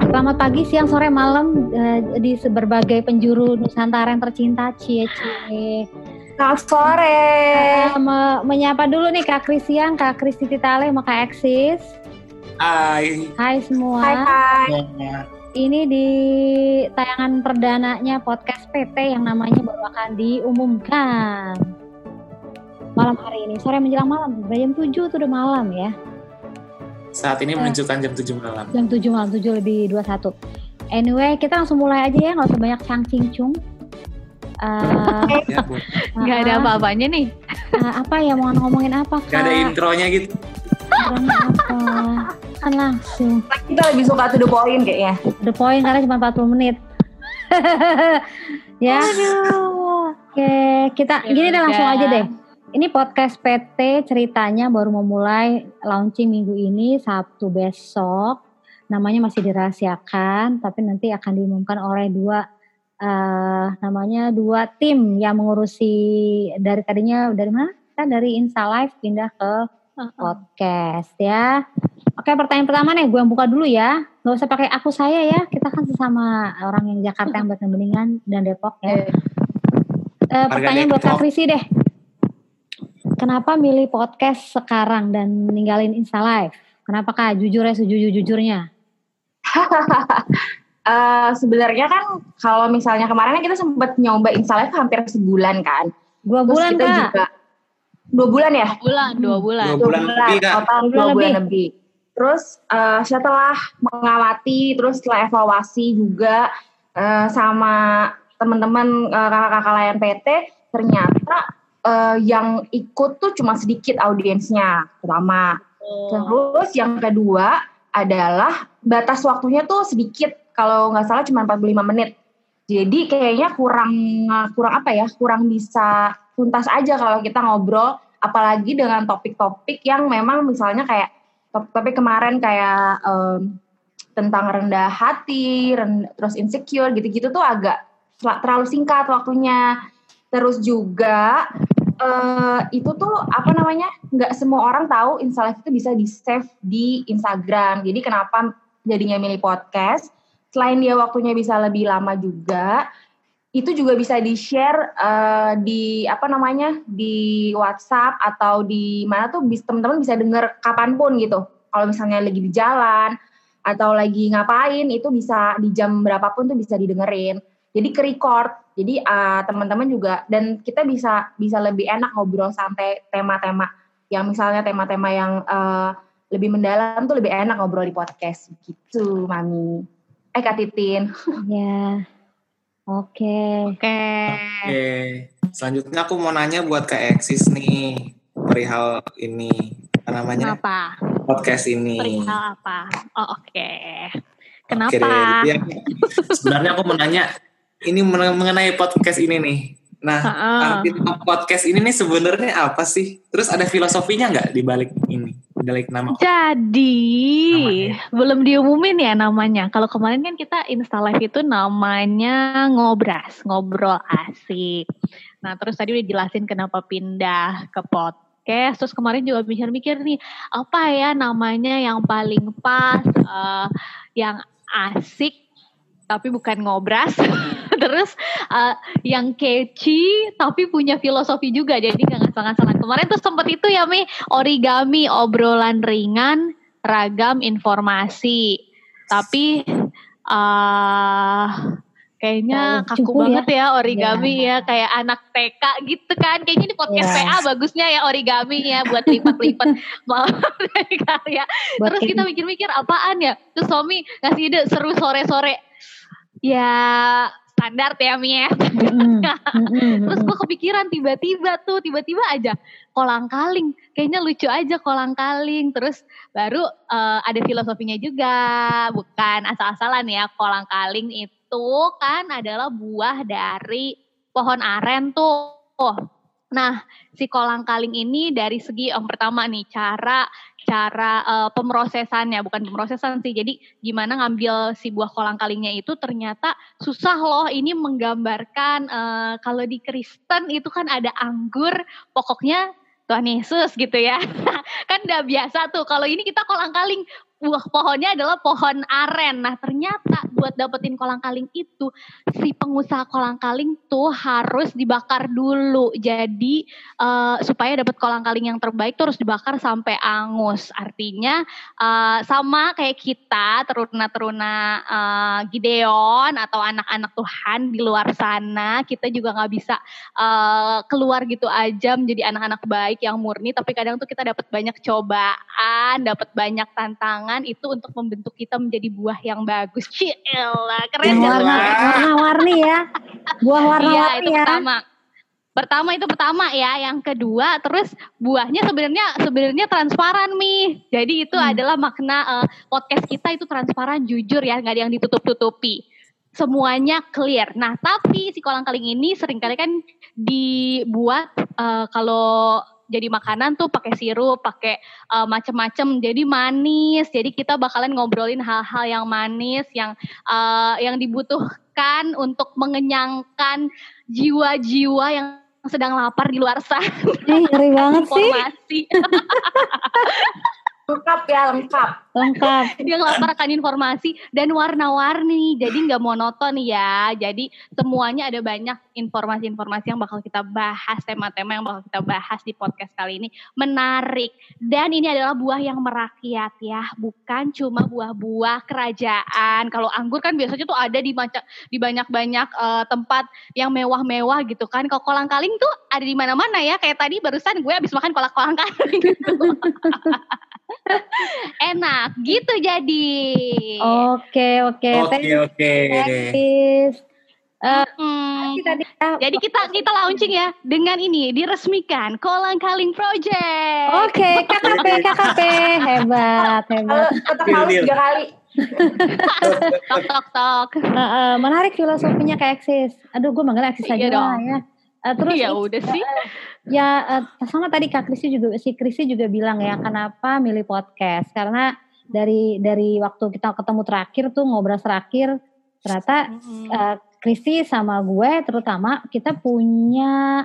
Selamat pagi, siang, sore, malam uh, di berbagai penjuru Nusantara yang tercinta, cie cie. Selamat sore. Uh, me menyapa dulu nih Kak Krisian, Kak Kristi Titale, sama Kak Eksis. Hai. Hai semua. Hai hai. Ini di tayangan perdananya podcast PT yang namanya baru akan diumumkan malam hari ini. Sore menjelang malam, jam 7 itu udah malam ya. Saat ini menunjukkan jam 7 malam. Jam 7 malam, 7 lebih 21. Anyway, kita langsung mulai aja ya, nggak usah banyak cangcing cung. Uh, ya, Gak ada apa-apanya nih. Uh, apa ya, mau ngomongin apa kak? Gak ada intronya gitu. Intronya apa? Kan langsung. Kita lebih suka to the point kayaknya. The point karena cuma 40 menit. ya. Aduh. Oke, kita ya, gini deh langsung aja deh. Ini podcast PT ceritanya baru memulai launching minggu ini Sabtu besok. Namanya masih dirahasiakan, tapi nanti akan diumumkan oleh dua uh, namanya dua tim yang mengurusi dari tadinya dari mana? Kan dari Insta Live pindah ke podcast ya. Oke, pertanyaan pertama nih, gue yang buka dulu ya. Gak usah pakai aku saya ya. Kita kan sesama orang yang Jakarta yang buat Beningan dan Depok ya. Uh, pertanyaan buat Kak Krisi deh kenapa milih podcast sekarang dan ninggalin Insta Live? Kenapa kak? Jujur ya, sejujur-jujurnya. uh, Sebenarnya kan kalau misalnya kemarin kan kita sempat nyoba Insta Live hampir sebulan kan. Dua Terus bulan kita kak? Juga, dua bulan ya? Dua bulan, dua bulan. Dua bulan, dua bulan lebih kak. Total dua bulan, dua bulan lebih. lebih. Terus uh, setelah mengamati, terus setelah evaluasi juga uh, sama teman-teman uh, kakak-kakak layan PT, ternyata uh, yang ikut tuh cuma sedikit audiensnya pertama. Oh. Terus yang kedua adalah batas waktunya tuh sedikit kalau nggak salah cuma 45 menit. Jadi kayaknya kurang kurang apa ya? Kurang bisa tuntas aja kalau kita ngobrol apalagi dengan topik-topik yang memang misalnya kayak topik-topik kemarin kayak um, tentang rendah hati, rend terus insecure gitu-gitu tuh agak terlalu singkat waktunya. Terus juga uh, itu tuh apa namanya nggak semua orang tahu Insta itu bisa di save di Instagram. Jadi kenapa jadinya milih podcast? Selain dia waktunya bisa lebih lama juga, itu juga bisa di share uh, di apa namanya di WhatsApp atau di mana tuh teman-teman bisa denger kapan pun gitu. Kalau misalnya lagi di jalan atau lagi ngapain itu bisa di jam berapapun tuh bisa didengerin jadi ke record jadi uh, teman-teman juga dan kita bisa bisa lebih enak ngobrol sampai tema-tema. Yang misalnya tema-tema yang uh, lebih mendalam tuh lebih enak ngobrol di podcast. Gitu mami. Eh kak titin. Ya. Oke. Oke. Oke. Selanjutnya aku mau nanya buat kak eksis nih perihal ini. Apa namanya? Apa podcast ini. Perihal apa? Oh oke. Okay. kenapa? okay, ya, sebenarnya aku mau nanya ini mengenai podcast ini nih. Nah, uh-uh. arti podcast ini nih sebenarnya apa sih? Terus ada filosofinya nggak di balik ini? Di balik nama? Jadi namanya. belum diumumin ya namanya. Kalau kemarin kan kita Insta Live itu namanya ngobras, ngobrol asik. Nah, terus tadi udah jelasin kenapa pindah ke podcast. Terus kemarin juga mikir-mikir nih, apa ya namanya yang paling pas, uh, yang asik tapi bukan ngobras. Terus uh, yang catchy tapi punya filosofi juga. Jadi nggak ngasal-ngasalan. Kemarin tuh sempet itu ya Mi, origami obrolan ringan, ragam informasi. Tapi uh, kayaknya kaku Cukup banget ya, ya origami ya. ya kayak anak TK gitu kan kayaknya di podcast yeah. PA bagusnya ya origami ya buat lipat-lipat dari karya terus kita mikir-mikir apaan ya terus suami ngasih ide seru sore-sore ya standar ya Mie. Mm, Terus gue kepikiran tiba-tiba tuh tiba-tiba aja kolang kaling. Kayaknya lucu aja kolang kaling. Terus baru uh, ada filosofinya juga. Bukan asal-asalan ya. Kolang kaling itu kan adalah buah dari pohon aren tuh. Nah, si kolang kaling ini dari segi yang pertama nih cara cara uh, pemrosesannya bukan pemrosesan sih. Jadi gimana ngambil si buah kolang kalingnya itu ternyata susah loh. Ini menggambarkan uh, kalau di Kristen itu kan ada anggur, pokoknya Tuhan Yesus gitu ya. kan udah biasa tuh. Kalau ini kita kolang kaling buah pohonnya adalah pohon aren. Nah ternyata buat dapetin kolang kaling itu si pengusaha kolang kaling tuh harus dibakar dulu. Jadi uh, supaya dapat kolang kaling yang terbaik tuh harus dibakar sampai angus. Artinya uh, sama kayak kita teruna-teruna uh, Gideon atau anak-anak Tuhan di luar sana, kita juga nggak bisa uh, keluar gitu aja menjadi anak-anak baik yang murni. Tapi kadang tuh kita dapat banyak cobaan, dapat banyak tantangan tangan itu untuk membentuk kita menjadi buah yang bagus. Cila, keren ya. Warna, warna-warni ya. Buah warna-warni iya, itu ya. Pertama. Pertama itu pertama ya, yang kedua terus buahnya sebenarnya sebenarnya transparan nih. Jadi itu hmm. adalah makna uh, podcast kita itu transparan, jujur ya, nggak ada yang ditutup-tutupi semuanya clear. Nah, tapi si kolang kaling ini sering kali kan dibuat uh, kalau jadi makanan tuh pakai sirup, pakai uh, macem-macem, jadi manis. Jadi kita bakalan ngobrolin hal-hal yang manis, yang uh, yang dibutuhkan untuk mengenyangkan jiwa-jiwa yang sedang lapar di luar sana. Eh, ngeri banget sih. lengkap ya lengkap. Lengkap. Dia ngelaparkan informasi dan warna-warni jadi nggak monoton ya. Jadi semuanya ada banyak informasi-informasi yang bakal kita bahas tema-tema yang bakal kita bahas di podcast kali ini. Menarik. Dan ini adalah buah yang merakyat ya. Bukan cuma buah-buah kerajaan. Kalau anggur kan biasanya tuh ada di banyak di banyak-banyak uh, tempat yang mewah-mewah gitu kan. Kalau kolang kaling tuh ada di mana-mana ya. Kayak tadi barusan gue habis makan kolak kolang kaling. gitu. Enak, gitu jadi. Oke, oke. Oke, oke. Uh, hmm. tadi, jadi kita kita launching ya dengan ini diresmikan Kolang Kaling Project. Oke, okay, KKP KKP hebat hebat. Tetap harus tiga kali. tok tok tok. Uh, uh, menarik filosofinya kayak eksis. Aduh, gue manggil eksis iya aja dong. ya. Uh, terus ya udah sih. Uh, ya uh, sama tadi Kak Krisi juga si Krisi juga bilang ya kenapa milih podcast karena dari dari waktu kita ketemu terakhir tuh ngobrol terakhir ternyata mm-hmm. uh, Krisi sama gue terutama kita punya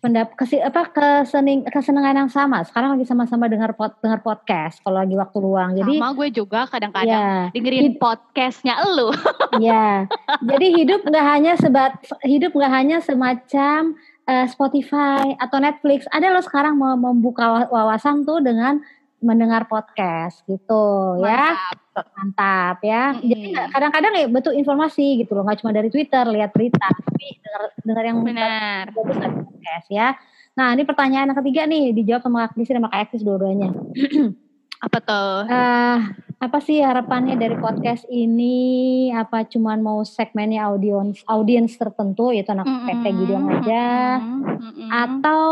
pendap kesi, apa kesening kesenangan yang sama. Sekarang lagi sama-sama dengar pod, dengar podcast kalau lagi waktu luang. Jadi sama gue juga kadang-kadang ya, dengerin hid, podcastnya elu. ya. Jadi hidup nggak hanya sebat hidup nggak hanya semacam uh, Spotify atau Netflix, ada lo sekarang mau membuka wawasan tuh dengan mendengar podcast gitu ya. Mantap. ya mantap ya mm -hmm. jadi kadang-kadang ya betul informasi gitu loh nggak cuma dari Twitter lihat berita tapi dengar dengar yang benar bagus podcast ya nah ini pertanyaan yang ketiga nih dijawab sama Kak Disi sama Kak Eksis dua-duanya apa tuh uh, apa sih harapannya dari podcast ini? Apa cuman mau segmennya audiens audiens tertentu yaitu anak mm -hmm. PT gitu aja mm -hmm. atau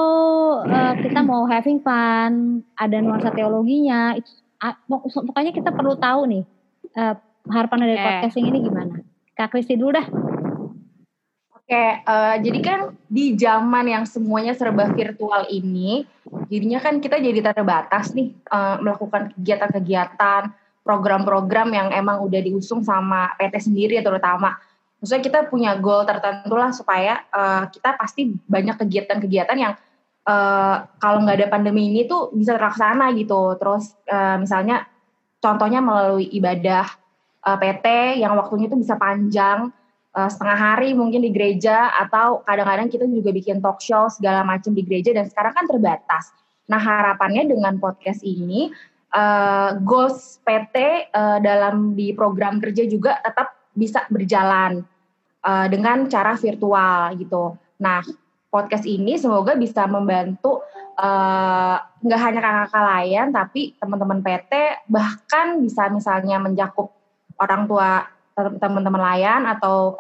uh, kita mau having fun, ada nuansa teologinya. Itu, uh, pokoknya kita perlu tahu nih uh, harapan dari okay. podcast ini gimana? Kak Kristi dulu dah. Oke, uh, jadi kan di zaman yang semuanya serba virtual ini, jadinya kan kita jadi terbatas nih uh, melakukan kegiatan-kegiatan program-program yang emang udah diusung sama PT sendiri terutama. Maksudnya kita punya goal tertentu lah supaya uh, kita pasti banyak kegiatan-kegiatan yang uh, kalau nggak ada pandemi ini tuh bisa terlaksana gitu. Terus uh, misalnya contohnya melalui ibadah uh, PT yang waktunya tuh bisa panjang uh, setengah hari mungkin di gereja atau kadang-kadang kita juga bikin talk show segala macam di gereja dan sekarang kan terbatas. Nah harapannya dengan podcast ini uh, goals PT uh, eh, dalam di program kerja juga tetap bisa berjalan uh, dengan cara virtual gitu. Nah, podcast ini semoga bisa membantu nggak uh, hanya kakak layan tapi teman-teman PT bahkan bisa misalnya mencakup orang tua teman-teman layan atau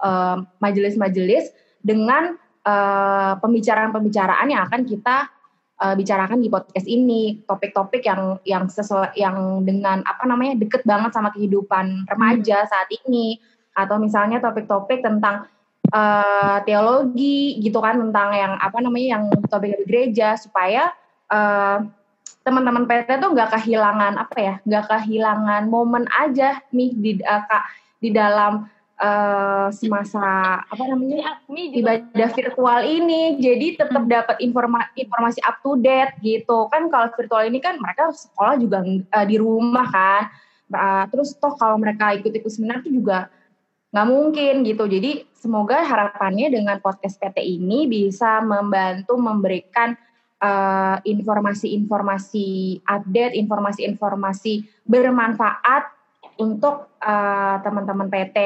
majelis-majelis uh, dengan pembicaraan-pembicaraan yang akan kita uh, bicarakan di podcast ini topik-topik yang yang sesuai yang dengan apa namanya deket banget sama kehidupan remaja hmm. saat ini atau misalnya topik-topik tentang uh, teologi gitu kan tentang yang apa namanya yang topik di gereja supaya uh, teman-teman PT tuh nggak kehilangan apa ya nggak kehilangan momen aja nih di uh, di dalam uh, semasa apa namanya ibadah virtual ini. Jadi tetap hmm. dapat informa informasi up to date gitu. Kan kalau virtual ini kan mereka sekolah juga uh, di rumah kan. Uh, terus toh kalau mereka ikut-ikut seminar itu juga nggak mungkin gitu. Jadi semoga harapannya dengan podcast PT ini bisa membantu memberikan informasi-informasi uh, update informasi-informasi bermanfaat untuk uh, teman-teman PT.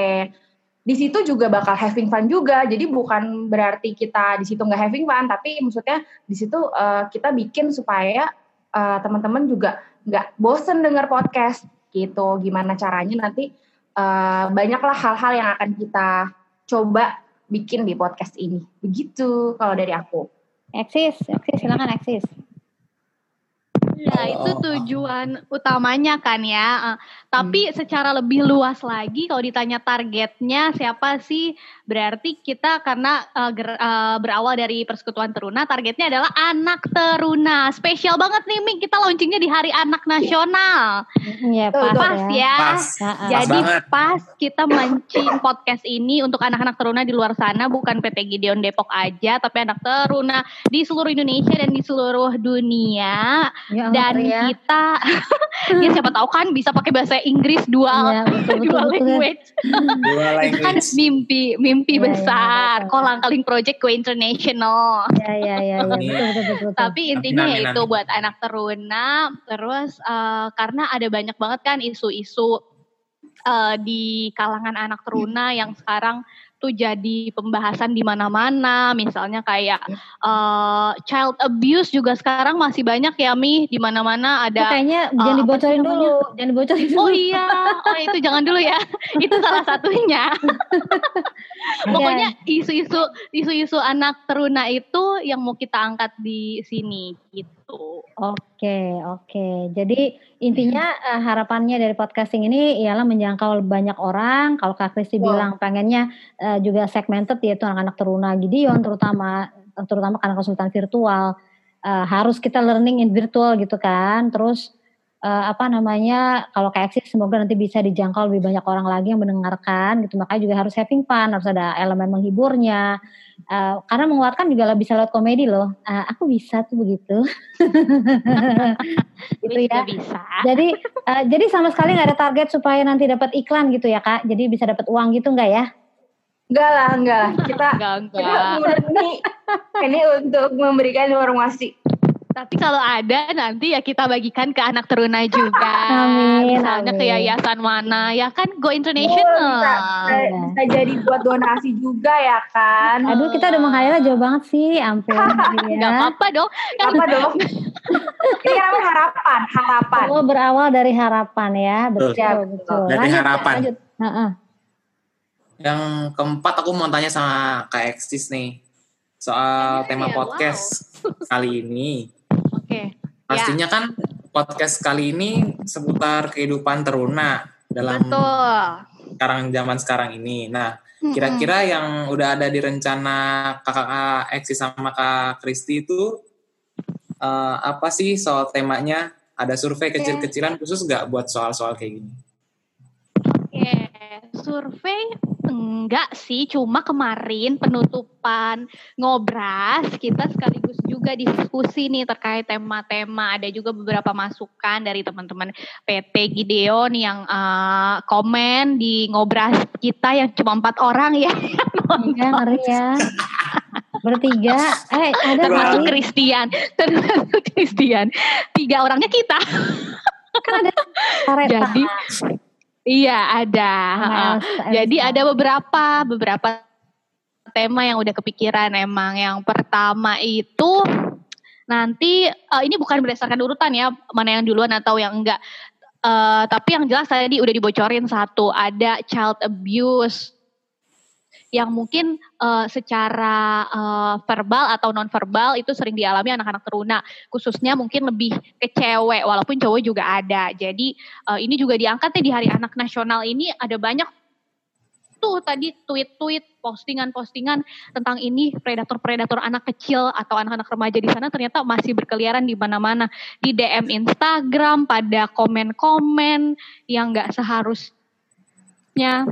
Di situ juga bakal having fun juga. Jadi bukan berarti kita di situ nggak having fun, tapi maksudnya di situ uh, kita bikin supaya uh, teman-teman juga nggak bosen dengar podcast gitu. Gimana caranya nanti uh, banyaklah hal-hal yang akan kita coba bikin di podcast ini. Begitu kalau dari aku. Eksis, eksis, silakan eksis. Ya, itu tujuan utamanya kan ya. Uh, tapi hmm. secara lebih luas lagi kalau ditanya targetnya siapa sih? Berarti kita karena uh, ger, uh, berawal dari persekutuan teruna, targetnya adalah anak teruna. Spesial banget nih Ming, kita launchingnya di Hari Anak Nasional. Iya, pas, pas ya. ya. Pas. Jadi pas, pas kita mancing podcast ini untuk anak-anak teruna di luar sana bukan PT Gideon Depok aja, tapi anak teruna di seluruh Indonesia dan di seluruh dunia. Ya dan ya. kita ya siapa tahu kan bisa pakai bahasa Inggris dual ya, betul, betul, dual language. itu kan mimpi mimpi ya, besar. Ya, Kolang kaling project go international. Ya ya ya, ya. Betul, betul, betul, Tapi intinya amin, amin, itu buat anak teruna terus uh, karena ada banyak banget kan isu-isu uh, di kalangan anak teruna yang sekarang tuh jadi pembahasan di mana-mana. Misalnya kayak uh, child abuse juga sekarang masih banyak ya Mi di mana-mana ada. Oh, kayaknya uh, jangan dibocorin dulu, jangan dibocorin dulu. Oh iya, oh itu jangan dulu ya. itu salah satunya. Pokoknya isu-isu isu-isu anak teruna itu yang mau kita angkat di sini gitu. Oke, oke. Jadi intinya uh, harapannya dari podcasting ini ialah menjangkau banyak orang. Kalau Kak Kristi wow. bilang pengennya uh, juga segmented yaitu anak-anak teruna Gideon terutama terutama karena konsultan virtual uh, harus kita learning in virtual gitu kan. Terus uh, apa namanya kalau kayak Exit semoga nanti bisa dijangkau lebih banyak orang lagi yang mendengarkan gitu. Makanya juga harus having fun harus ada elemen menghiburnya. Uh, karena menguatkan juga bisa lewat komedi loh. Uh, aku bisa tuh begitu. Gitu ya. Bisa. Jadi uh, jadi sama sekali nggak ada target supaya nanti dapat iklan gitu ya kak? Jadi bisa dapat uang gitu nggak ya? Enggak lah, enggak lah. Kita, enggak, enggak. kita ini untuk memberikan informasi tapi kalau ada nanti ya kita bagikan ke anak teruna juga. Amin. Misalnya amin. ke yayasan mana ya kan Go International. Oh, bisa, bisa, bisa jadi buat donasi juga ya kan. Aduh kita udah menghayal jauh banget sih, ampun. ya. Gak apa-apa dong. Gak apa dong. Ini namanya harapan, harapan. Oh berawal dari harapan ya, betul, betul. betul. Dari lanjut, harapan. Lanjut. Uh -uh. Yang keempat aku mau tanya sama Kak Eksis nih soal tema ya, podcast wow. kali ini. Oke. Pastinya ya. kan podcast kali ini seputar kehidupan teruna dalam Betul. sekarang zaman sekarang ini. Nah, kira-kira mm-hmm. yang udah ada di rencana kakak Eksi sama kak Kristi itu uh, apa sih soal temanya? Ada survei kecil-kecilan khusus nggak buat soal-soal kayak gini? Oke, survei enggak sih, cuma kemarin penutupan ngobras kita sekaligus juga diskusi nih terkait tema-tema. Ada juga beberapa masukan dari teman-teman PT Gideon yang uh, komen di ngobras kita yang cuma empat orang ya. Iya, ngeri ya. Bertiga, eh ada termasuk Christian, termasuk Christian. Tiga orangnya kita. Kan ada Jadi Iya ada. Mas, Jadi ada beberapa beberapa tema yang udah kepikiran emang. Yang pertama itu nanti uh, ini bukan berdasarkan urutan ya mana yang duluan atau yang enggak. Uh, tapi yang jelas tadi udah dibocorin satu ada child abuse yang mungkin uh, secara uh, verbal atau non verbal itu sering dialami anak-anak teruna. Khususnya mungkin lebih ke cewek walaupun cowok juga ada. Jadi uh, ini juga diangkat nih di hari anak nasional ini ada banyak tuh tadi tweet-tweet postingan-postingan tentang ini predator-predator anak kecil atau anak-anak remaja di sana ternyata masih berkeliaran di mana-mana. Di DM Instagram pada komen-komen yang nggak seharusnya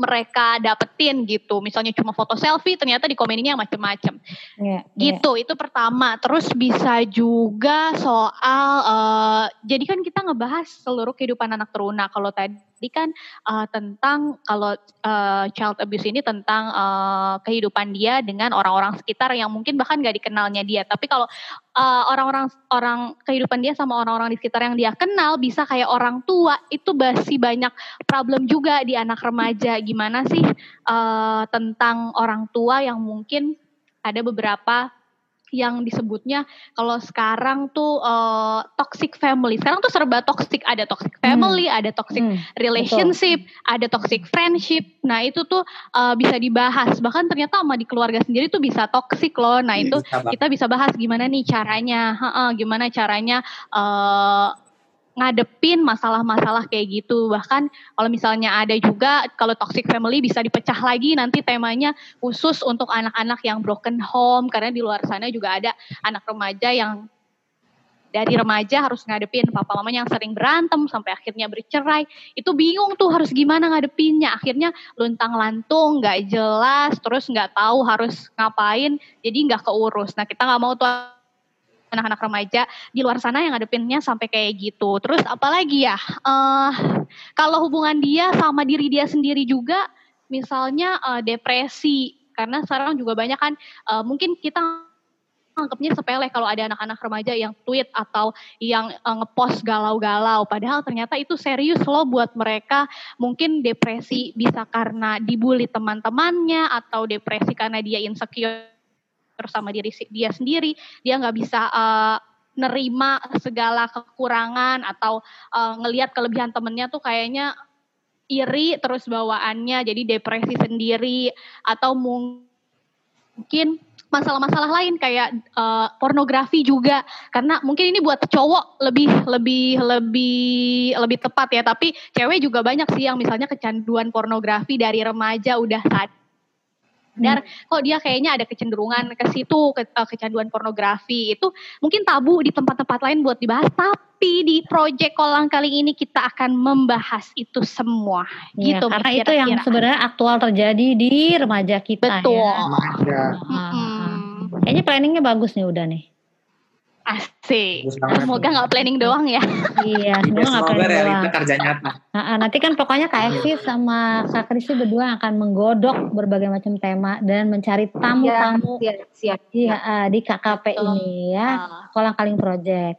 mereka dapetin gitu. Misalnya cuma foto selfie, ternyata di komennya yang macem-macem. Yeah, gitu, yeah. itu pertama. Terus bisa juga soal, uh, jadi kan kita ngebahas seluruh kehidupan anak teruna. Kalau tadi kan uh, tentang kalau uh, child abuse ini tentang uh, kehidupan dia dengan orang-orang sekitar yang mungkin bahkan gak dikenalnya dia. Tapi kalau orang-orang uh, orang kehidupan dia sama orang-orang di sekitar yang dia kenal bisa kayak orang tua itu masih banyak problem juga di anak remaja. Gimana sih uh, tentang orang tua yang mungkin ada beberapa yang disebutnya kalau sekarang tuh uh, toxic family. Sekarang tuh serba toxic, ada toxic family, hmm. ada toxic hmm. relationship, Betul. ada toxic friendship. Nah, itu tuh uh, bisa dibahas. Bahkan ternyata sama di keluarga sendiri tuh bisa toxic loh. Nah, iya, itu kita bisa bahas gimana nih caranya, ha -ha, gimana caranya uh, ngadepin masalah-masalah kayak gitu. Bahkan kalau misalnya ada juga kalau toxic family bisa dipecah lagi nanti temanya khusus untuk anak-anak yang broken home. Karena di luar sana juga ada anak remaja yang dari remaja harus ngadepin papa mamanya yang sering berantem sampai akhirnya bercerai. Itu bingung tuh harus gimana ngadepinnya. Akhirnya luntang lantung nggak jelas terus nggak tahu harus ngapain jadi nggak keurus. Nah kita nggak mau tuh anak-anak remaja di luar sana yang ngadepinnya sampai kayak gitu. Terus apalagi ya, uh, kalau hubungan dia sama diri dia sendiri juga, misalnya uh, depresi, karena sekarang juga banyak kan, uh, mungkin kita anggapnya sepele kalau ada anak-anak remaja yang tweet atau yang uh, ngepost galau-galau. Padahal ternyata itu serius loh buat mereka. Mungkin depresi bisa karena dibully teman-temannya atau depresi karena dia insecure terus sama diri dia sendiri dia nggak bisa uh, nerima segala kekurangan atau uh, ngelihat kelebihan temennya tuh kayaknya iri terus bawaannya jadi depresi sendiri atau mungkin masalah-masalah lain kayak uh, pornografi juga. Karena mungkin ini buat cowok lebih lebih lebih lebih tepat ya. Tapi cewek juga banyak sih yang misalnya kecanduan pornografi dari remaja udah saat sadar hmm. kok dia kayaknya ada kecenderungan ke situ ke, uh, kecanduan pornografi itu mungkin tabu di tempat-tempat lain buat dibahas tapi di project kolang kali ini kita akan membahas itu semua ya, gitu karena kira -kira. itu yang sebenarnya aktual terjadi di remaja kita ya. betul ya. Hmm. kayaknya planningnya bagus nih udah nih Asik. Semoga nggak planning doang ya. iya, semoga nggak planning doang. Kerja nyata. Nah, nanti kan pokoknya Kak Evi sama Kak Krisi berdua akan menggodok berbagai macam tema dan mencari tamu-tamu ya, siap, siap, Iya, uh, di KKP oh. ini ya, Kolang Kaling Project.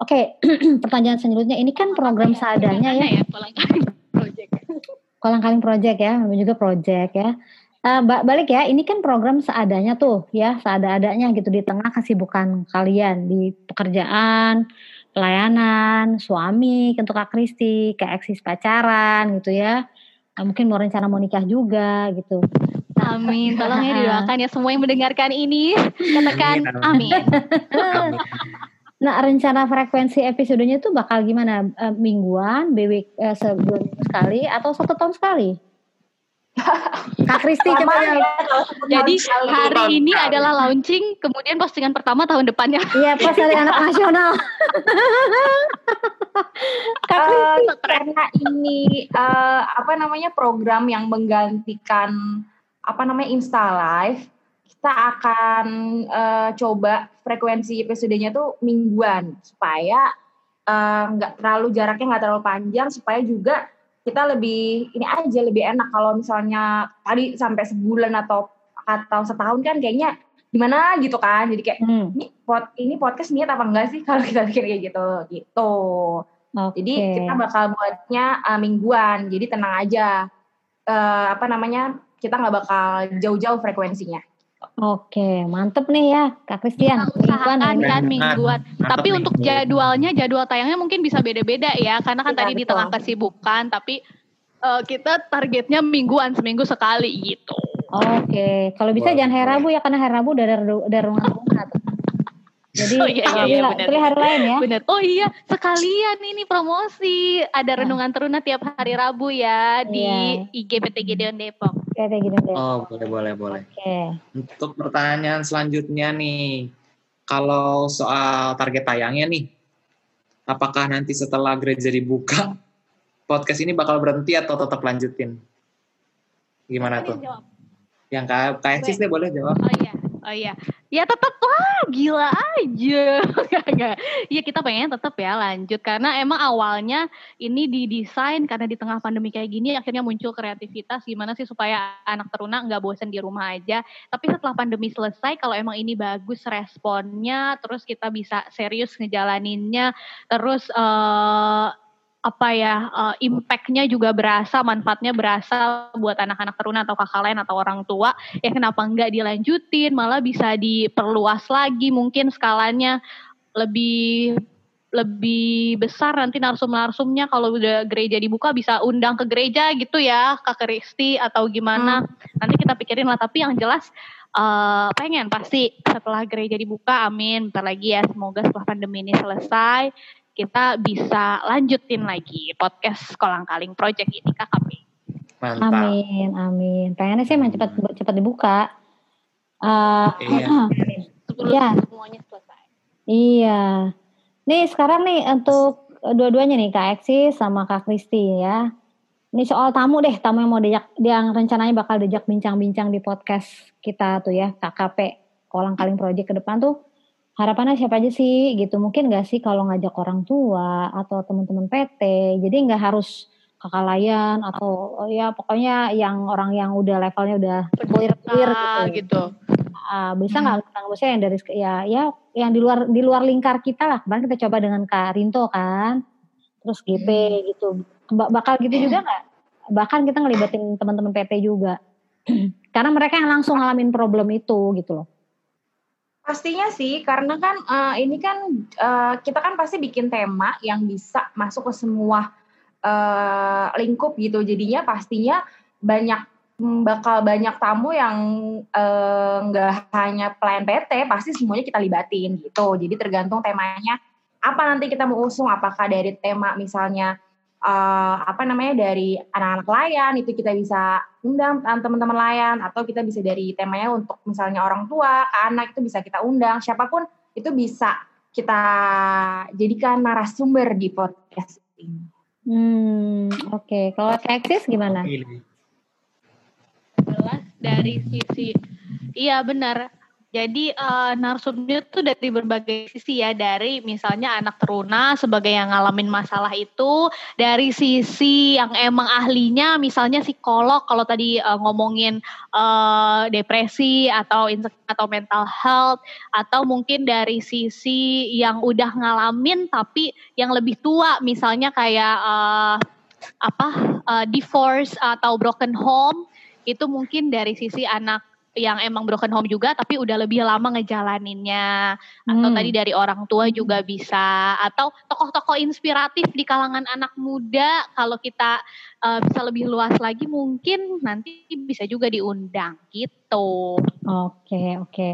Oke, okay, pertanyaan selanjutnya ini kan program seadanya ya. ya Kolang Kaling Project. Kolang Kaling Project ya, juga project ya. Uh, balik ya, ini kan program seadanya tuh ya, seada-adanya gitu di tengah kesibukan kalian di pekerjaan, pelayanan, suami, untuk Kak Kristi, kayak eksis pacaran gitu ya. Nah, mungkin mau rencana mau nikah juga gitu. Amin. Tolong ya didoakan ya semua yang mendengarkan ini. Katakan amin. amin. Nah, rencana frekuensi episodenya itu bakal gimana? Uh, mingguan, BW uh, sebulan sekali atau satu tahun sekali? Kak Kristi coba ya. Jadi hari ini adalah launching, kemudian postingan pertama tahun depannya. Iya, pas hari anak nasional. Kak uh, karena ini uh, apa namanya program yang menggantikan apa namanya Insta Live, kita akan uh, coba frekuensi episodenya tuh mingguan supaya nggak uh, terlalu jaraknya nggak terlalu panjang supaya juga kita lebih ini aja lebih enak. Kalau misalnya tadi sampai sebulan atau atau setahun kan kayaknya gimana gitu kan. Jadi kayak hmm. ini pot ini podcast niat apa enggak sih? Kalau kita bikin kayak gitu gitu. Okay. jadi kita bakal buatnya uh, mingguan. Jadi tenang aja. Uh, apa namanya kita nggak bakal jauh-jauh frekuensinya Oke, mantep nih ya Kak Christian. Usahakan kan mingguan. Tapi untuk jadwalnya, jadwal tayangnya mungkin bisa beda-beda ya. Karena kan ya, tadi betul. di tengah kesibukan, tapi uh, kita targetnya mingguan, seminggu sekali gitu. Oke, kalau bisa jangan hari Rabu ya, karena hari Rabu udah ada, ada ruangan tuh. Jadi oh, iya, iya, iya, bener. hari lain ya. Bener. Oh iya, sekalian ini promosi. Ada nah. renungan teruna tiap hari Rabu ya di yeah. IG PT Gideon Depok. PT Gideon Depok. Oh, boleh, boleh, boleh. Oke. Okay. Untuk pertanyaan selanjutnya nih, kalau soal target tayangnya nih, apakah nanti setelah gereja dibuka, podcast ini bakal berhenti atau tetap lanjutin? Gimana tuh? Yang Kak Kak deh boleh jawab. Oh iya. Oh iya, ya tetap lah, gila aja. Iya kita pengen tetap ya lanjut karena emang awalnya ini didesain karena di tengah pandemi kayak gini akhirnya muncul kreativitas gimana sih supaya anak teruna nggak bosan di rumah aja. Tapi setelah pandemi selesai kalau emang ini bagus responnya, terus kita bisa serius ngejalaninnya, terus uh, apa ya uh, impactnya juga berasa manfaatnya berasa buat anak-anak teruna atau kakak lain atau orang tua. Ya kenapa enggak dilanjutin? Malah bisa diperluas lagi. Mungkin skalanya lebih lebih besar nanti narsum-narsumnya. Kalau udah gereja dibuka bisa undang ke gereja gitu ya Kak Kristi atau gimana. Hmm. nanti kita pikirin lah. Tapi yang jelas uh, pengen pasti setelah gereja dibuka amin. Bentar lagi ya semoga setelah pandemi ini selesai kita bisa lanjutin lagi podcast Kolang Kaling Project ini KKP. Mantap. Amin, amin. Pengennya sih emang cepat cepat dibuka. Uh, iya. Sebelum ya. semuanya selesai. Iya. Nih sekarang nih untuk dua-duanya nih Kak Eksi sama Kak Kristi ya. Ini soal tamu deh, tamu yang mau diajak, yang rencananya bakal diajak bincang-bincang di podcast kita tuh ya, KKP, Kolang Kaling Project ke depan tuh harapannya siapa aja sih gitu. Mungkin gak sih kalau ngajak orang tua atau teman-teman PT jadi nggak harus kakak layan atau oh ya pokoknya yang orang yang udah levelnya udah clear clear gitu, gitu. Uh, bisa nggak hmm. bisa yang dari ya ya yang di luar di luar lingkar kita lah. Kemarin kita coba dengan Kak Rinto kan terus GP hmm. gitu. Bakal gitu juga nggak? Bahkan kita ngelibatin teman-teman PT juga. Karena mereka yang langsung ngalamin problem itu gitu loh Pastinya sih, karena kan uh, ini kan uh, kita kan pasti bikin tema yang bisa masuk ke semua uh, lingkup gitu. Jadinya pastinya banyak bakal banyak tamu yang nggak uh, hanya pelayan PT, pasti semuanya kita libatin gitu. Jadi tergantung temanya apa nanti kita mau usung, apakah dari tema misalnya uh, apa namanya dari anak-anak layan itu kita bisa undang teman-teman layan atau kita bisa dari temanya untuk misalnya orang tua anak itu bisa kita undang siapa pun itu bisa kita jadikan narasumber di podcast ini. Hmm, oke. Okay. Kalau Texas gimana? Jelas dari sisi, iya benar jadi uh, narsumnya tuh dari berbagai sisi ya, dari misalnya anak teruna sebagai yang ngalamin masalah itu, dari sisi yang emang ahlinya, misalnya psikolog kalau tadi uh, ngomongin uh, depresi atau atau mental health, atau mungkin dari sisi yang udah ngalamin tapi yang lebih tua, misalnya kayak uh, apa uh, divorce atau broken home, itu mungkin dari sisi anak yang emang broken home juga tapi udah lebih lama ngejalaninnya atau hmm. tadi dari orang tua juga bisa atau tokoh-tokoh inspiratif di kalangan anak muda kalau kita uh, bisa lebih luas lagi mungkin nanti bisa juga diundang gitu. Oke, oke.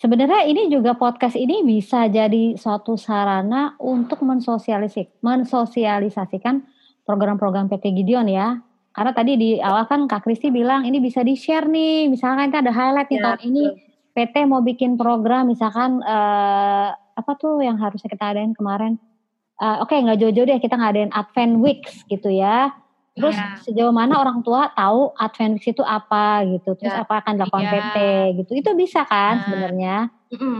Sebenarnya ini juga podcast ini bisa jadi suatu sarana untuk mensosialisik, mensosialisasikan program-program PT Gideon ya karena tadi di awal kan Kak Kristi bilang ini bisa di-share nih, misalkan kita ada highlight nih ya, tahun ini PT mau bikin program misalkan uh, apa tuh yang harusnya kita adain kemarin. Uh, Oke okay, nggak jauh-jauh deh kita ngadain Advent Weeks gitu ya. Terus ya. sejauh mana orang tua tahu Advent Weeks itu apa gitu, terus ya. apa akan dilakukan ya. PT gitu, itu bisa kan nah. sebenarnya. Mm -hmm.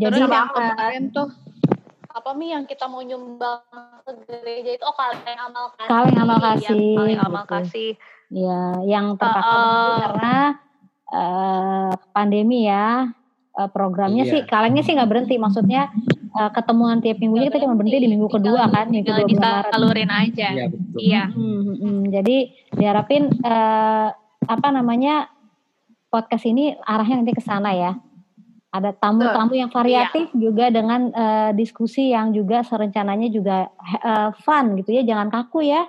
Jadi terus yang kemarin tuh apa mi yang kita mau nyumbang ke gereja itu? Oh kaleng amal kasih. Kaleng amal kasih ya, kaleng amal gitu. kasih. Ya yang terpaksa uh, karena uh, pandemi ya. Uh, programnya iya. sih kalengnya sih nggak berhenti. Maksudnya uh, ketemuan tiap minggunya kita cuma berhenti di minggu kedua kan minggu kedua bulan Maret. salurin aja. Iya, iya. Hmm, hmm, hmm. jadi diharapin uh, apa namanya podcast ini arahnya nanti ke sana ya ada tamu-tamu yang variatif iya. juga dengan uh, diskusi yang juga serencananya juga uh, fun gitu ya, jangan kaku ya.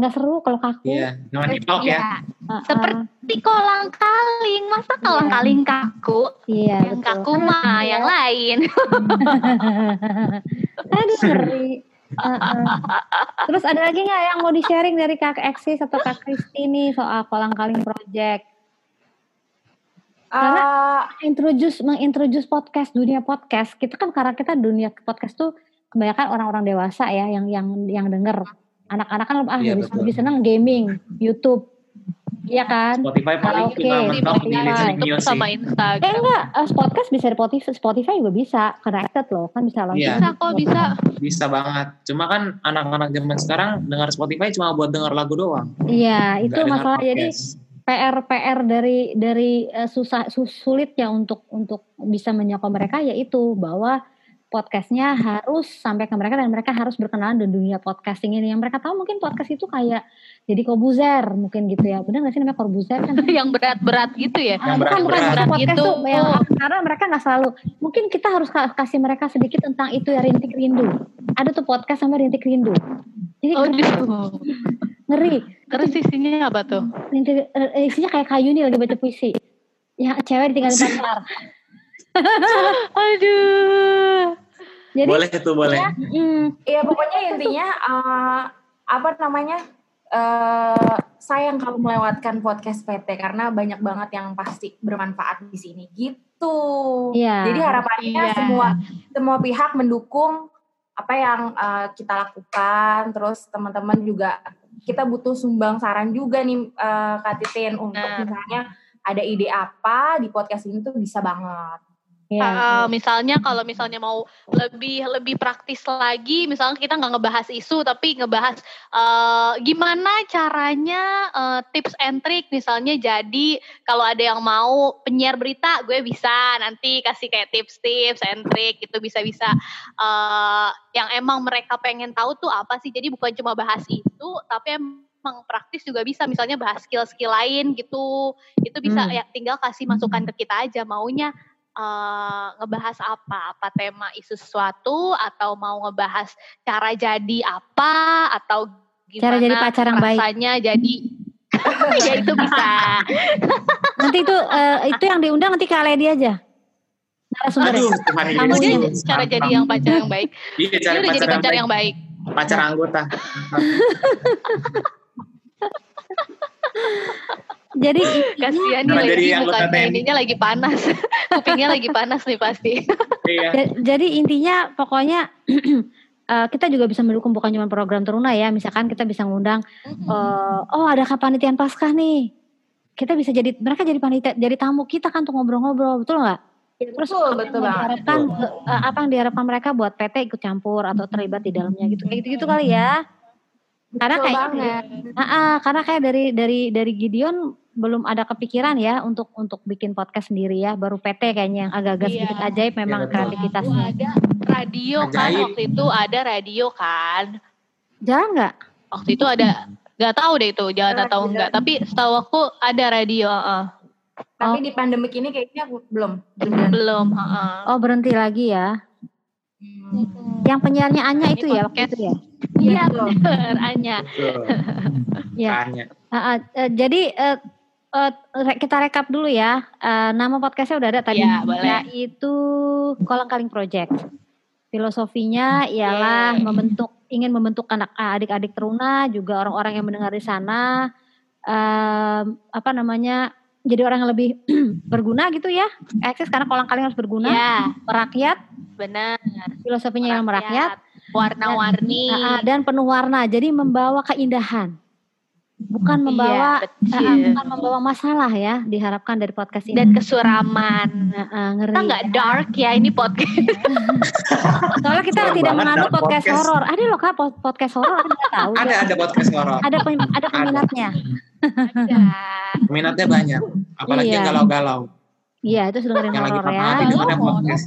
Nggak seru kalau kaku. Iya, jangan dipok ya. Uh, Seperti kolang kaling, masa iya. kolang kaling kaku? Iya, yang betul. kaku mah yang lain. Aduh, ngeri. Uh, uh. Terus ada lagi nggak yang mau di sharing dari Kak Eksis atau Kak Kristi nih soal kolang kaling project? Karena uh, introduce mengintroduce podcast dunia podcast kita kan karena kita dunia podcast tuh kebanyakan orang-orang dewasa ya yang yang yang denger anak-anak kan ah iya, lebih, lebih senang gaming YouTube Iya kan? Spotify paling cuma mentok di Spotify. listening YouTube sama Instagram. Eh enggak, eh, podcast bisa di Spotify, Spotify juga bisa connected loh, kan bisa langsung. Iya. Bisa kok bisa. Bisa banget. Cuma kan anak-anak zaman sekarang dengar Spotify cuma buat dengar lagu doang. Iya, itu masalah jadi podcast. PR PR dari dari eh, susah sus- sulitnya untuk untuk bisa menyokong mereka yaitu bahwa podcastnya harus sampai ke mereka dan mereka harus berkenalan dengan dunia podcasting ini. Yang mereka tahu mungkin podcast itu kayak jadi kobuzer mungkin gitu ya. Benar nggak sih namanya kobuzer kan? yang berat-berat gitu ya. Ah, Yang bukan bukan podcast gitu. tuh yang karena mereka nggak selalu. Mungkin kita harus ka- kasih mereka sedikit tentang itu ya rintik rindu. Ada tuh podcast sama rintik rindu. Jadi Oh, ngeri. Terus isinya apa tuh? Eh, isinya kayak kayu nih lagi baca puisi. Ya cewek ditinggalin pacar. Aduh. Jadi boleh itu boleh. mm, Iya pokoknya intinya eh, apa namanya eh sayang kalau melewatkan podcast PT karena banyak banget yang pasti bermanfaat di sini gitu. Iya. Jadi harapannya Iya. semua semua pihak mendukung apa yang eh, kita lakukan. Terus teman-teman juga kita butuh sumbang saran juga nih eh, Kak Titin untuk Benar. misalnya ada ide apa di podcast ini tuh bisa banget. Ya. Uh, misalnya kalau misalnya mau lebih lebih praktis lagi, misalnya kita nggak ngebahas isu tapi ngebahas uh, gimana caranya uh, tips and trick misalnya jadi kalau ada yang mau penyiar berita gue bisa nanti kasih kayak tips-tips and trick itu bisa-bisa uh, yang emang mereka pengen tahu tuh apa sih jadi bukan cuma bahas itu tapi emang praktis juga bisa misalnya bahas skill-skill lain gitu itu bisa Hmm. ya tinggal kasih masukan ke kita aja maunya eh, ngebahas apa? Apa tema isu sesuatu atau mau ngebahas cara jadi apa atau gimana Cara jadi pacar yang baik. rasanya jadi ya itu bisa. Nanti itu eh, itu yang diundang nanti Kak Lady aja. Narasumber. Kamu. Dia cara jadi yang pacar yang baik. Iya, Dia cari udah jadi pacar, pacar yang yang baik. baik. Pacar anggota. Jadi Kasihan nih Nah, lagi bukannya TNI. ininya lagi panas. Kupingnya lagi panas nih pasti. Iya. ja- jadi intinya pokoknya eh, kita juga bisa mendukung bukan cuma program teruna ya. Misalkan kita bisa ngundang eh, oh ada kepanitiaan paskah nih. Kita bisa jadi mereka jadi panitia jadi tamu kita kan untuk ngobrol-ngobrol, betul nggak? Terus Betul, apa betul yang diharapkan eh, apa yang diharapkan mereka buat PT ikut campur atau terlibat di dalamnya gitu kayak gitu gitu kali ya. Karena Betul kayak. Ah, ah, karena kayak dari dari dari Gideon belum ada kepikiran ya untuk untuk bikin podcast sendiri ya, baru PT kayaknya yang agak-agak Iya. sedikit ajaib memang Iya, betul. kreativitasnya. ada radio kan Ajaib. waktu itu ada radio kan. Jalan nggak? Waktu itu ada nggak tahu deh itu jalan atau enggak tapi setahu aku ada radio heeh. Tapi Oh. di pandemik ini kayaknya belum. belum belum heeh. Oh berhenti lagi ya. Hmm. Yang penyiarnya Anya Ini itu ya waktu itu ya. Iya Betul. bener Anya. Betul. Ya. Tanya. Ah, ah, eh, jadi eh, eh, re- kita rekap dulu ya. Eh, nama podcastnya udah ada tadi. Iya, boleh. Yaitu Kolang Kaling Project. Filosofinya ialah membentuk ingin membentuk anak adik-adik teruna juga orang-orang yang mendengar di sana em, apa namanya jadi orang yang lebih berguna gitu ya eksis karena kolang kaling harus berguna Ya merakyat benar. filosofinya yang merakyat Warna-warni. ah, ah, dan penuh warna jadi membawa keindahan bukan membawa Iya, ah, ah, betul. bukan membawa masalah ya diharapkan dari podcast ini dan kesuraman. Ah, ngeri Kita nggak dark ya ini podcast. soalnya kita Serem tidak menganut podcast, podcast. horor ada loh kak pod- podcast horor ada nggak tahu Ada ada podcast horor. ada pem- ada peminatnya Ya. Minatnya banyak. Apalagi Iya. galau-galau. iya itu dengerin horor ya Oh. podcast.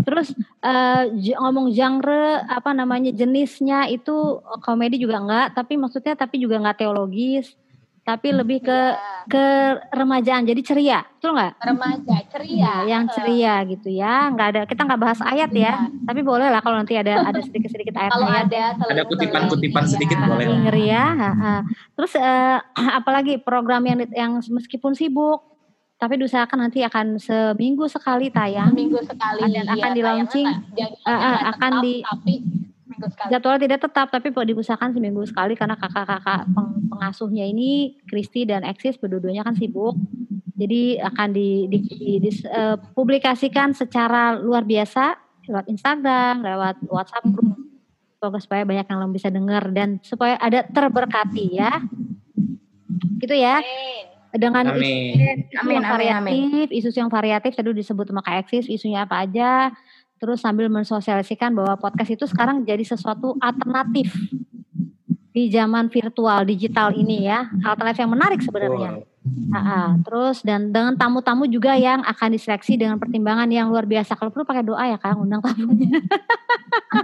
Terus eh, j- ngomong genre apa namanya jenisnya itu komedi juga enggak, tapi maksudnya tapi juga enggak teologis, tapi lebih ke ke remajaan jadi ceria, betul nggak? Remaja ceria. yang ceria gitu ya, nggak ada kita nggak bahas ayat ya, tapi boleh lah kalau nanti ada ada sedikit sedikit Kalau ada Ada kutipan-kutipan sedikit Iya. boleh. ngeri ya. ha, ha. Terus eh, apalagi program yang yang meskipun sibuk, tapi diusahakan nanti akan seminggu sekali tayang. Minggu sekali. Dan akan ya, di launching, eh, nggak akan tetap, di- tapi sekali. Jadwalnya tidak tetap, tapi diusahakan seminggu sekali karena kakak-kakak peng- pengasuhnya ini, Kristi dan Eksis, berdua-duanya kan sibuk. Jadi akan di, di, di- dis- eh, publikasikan secara luar biasa lewat Instagram, lewat WhatsApp group, supaya banyak yang bisa dengar dan supaya ada terberkati ya. Gitu ya. Dengan amin. isu, isu yang variatif, isu yang variatif tadi disebut sama Kak Eksis, isunya apa aja, terus sambil mensosialisikan bahwa podcast itu sekarang jadi sesuatu alternatif di zaman virtual digital ini ya, alternatif yang menarik sebenarnya. Wow. Nah, terus dan dengan tamu-tamu juga yang akan diseleksi dengan pertimbangan yang luar biasa. Kalau perlu pakai doa ya Kang, undang tamunya.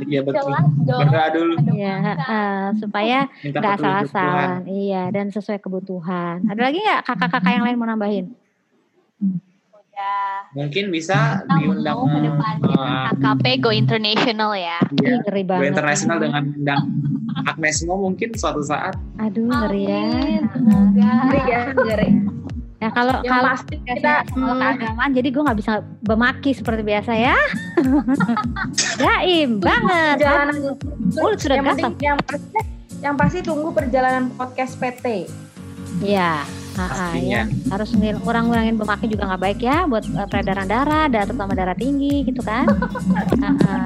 Iya betul. Berdoa dulu. Iya, uh, supaya nggak asal-asalan. Iya, dan sesuai kebutuhan. Ada lagi nggak kakak-kakak yang lain mau nambahin? Ya. Mungkin bisa diundang ke depannya uh, KKP Go International ya. Iya, ngeri banget. Go International dengan undang Agnes Mo mungkin suatu saat. Aduh, ngeri ya. Semoga. Ngeri ya, ngeri. Ya kalau yang kalau pasti kita hmm. keagamaan jadi gue nggak bisa bermaki seperti biasa ya. Jaim banget. Perjalanan Mulut sudah yang. Yang pasti, yang pasti tunggu perjalanan podcast PT. Iya. Ha, ya. harus kurang-kurangin bermakin juga nggak baik ya buat uh, peredaran darah, darah terutama darah tinggi gitu kan. ha, ha.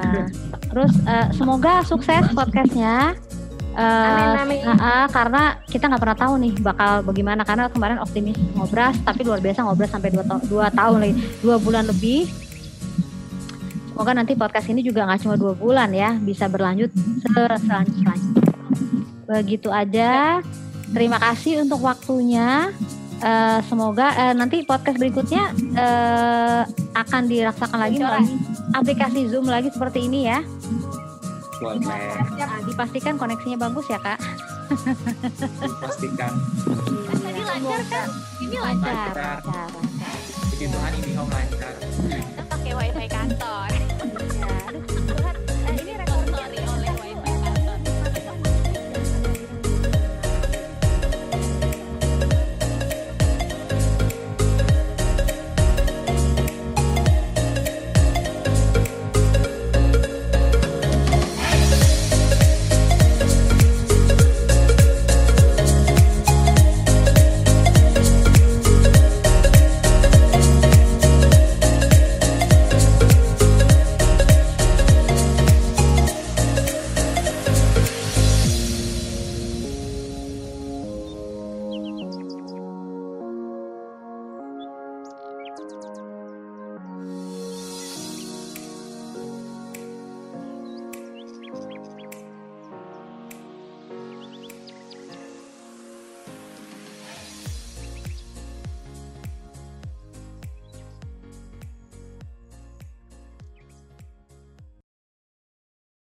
Terus uh, semoga sukses podcastnya. Uh, amin, amin. Uh, uh, karena kita nggak pernah tahu nih bakal bagaimana karena kemarin optimis ngobras tapi luar biasa ngobras sampai dua, ta dua tahun lagi dua bulan lebih semoga nanti podcast ini juga nggak cuma dua bulan ya bisa berlanjut selanjutnya begitu aja terima kasih untuk waktunya. Uh, semoga uh, nanti podcast berikutnya uh, akan dirasakan lagi melalui aplikasi Zoom lagi seperti ini ya. Boleh. Nah, dipastikan koneksinya bagus ya kak. Dipastikan. Tadi lancar kan? Ini lancar. Lancar. Puji Tuhan ini home lancar. Kita pakai wifi kantor.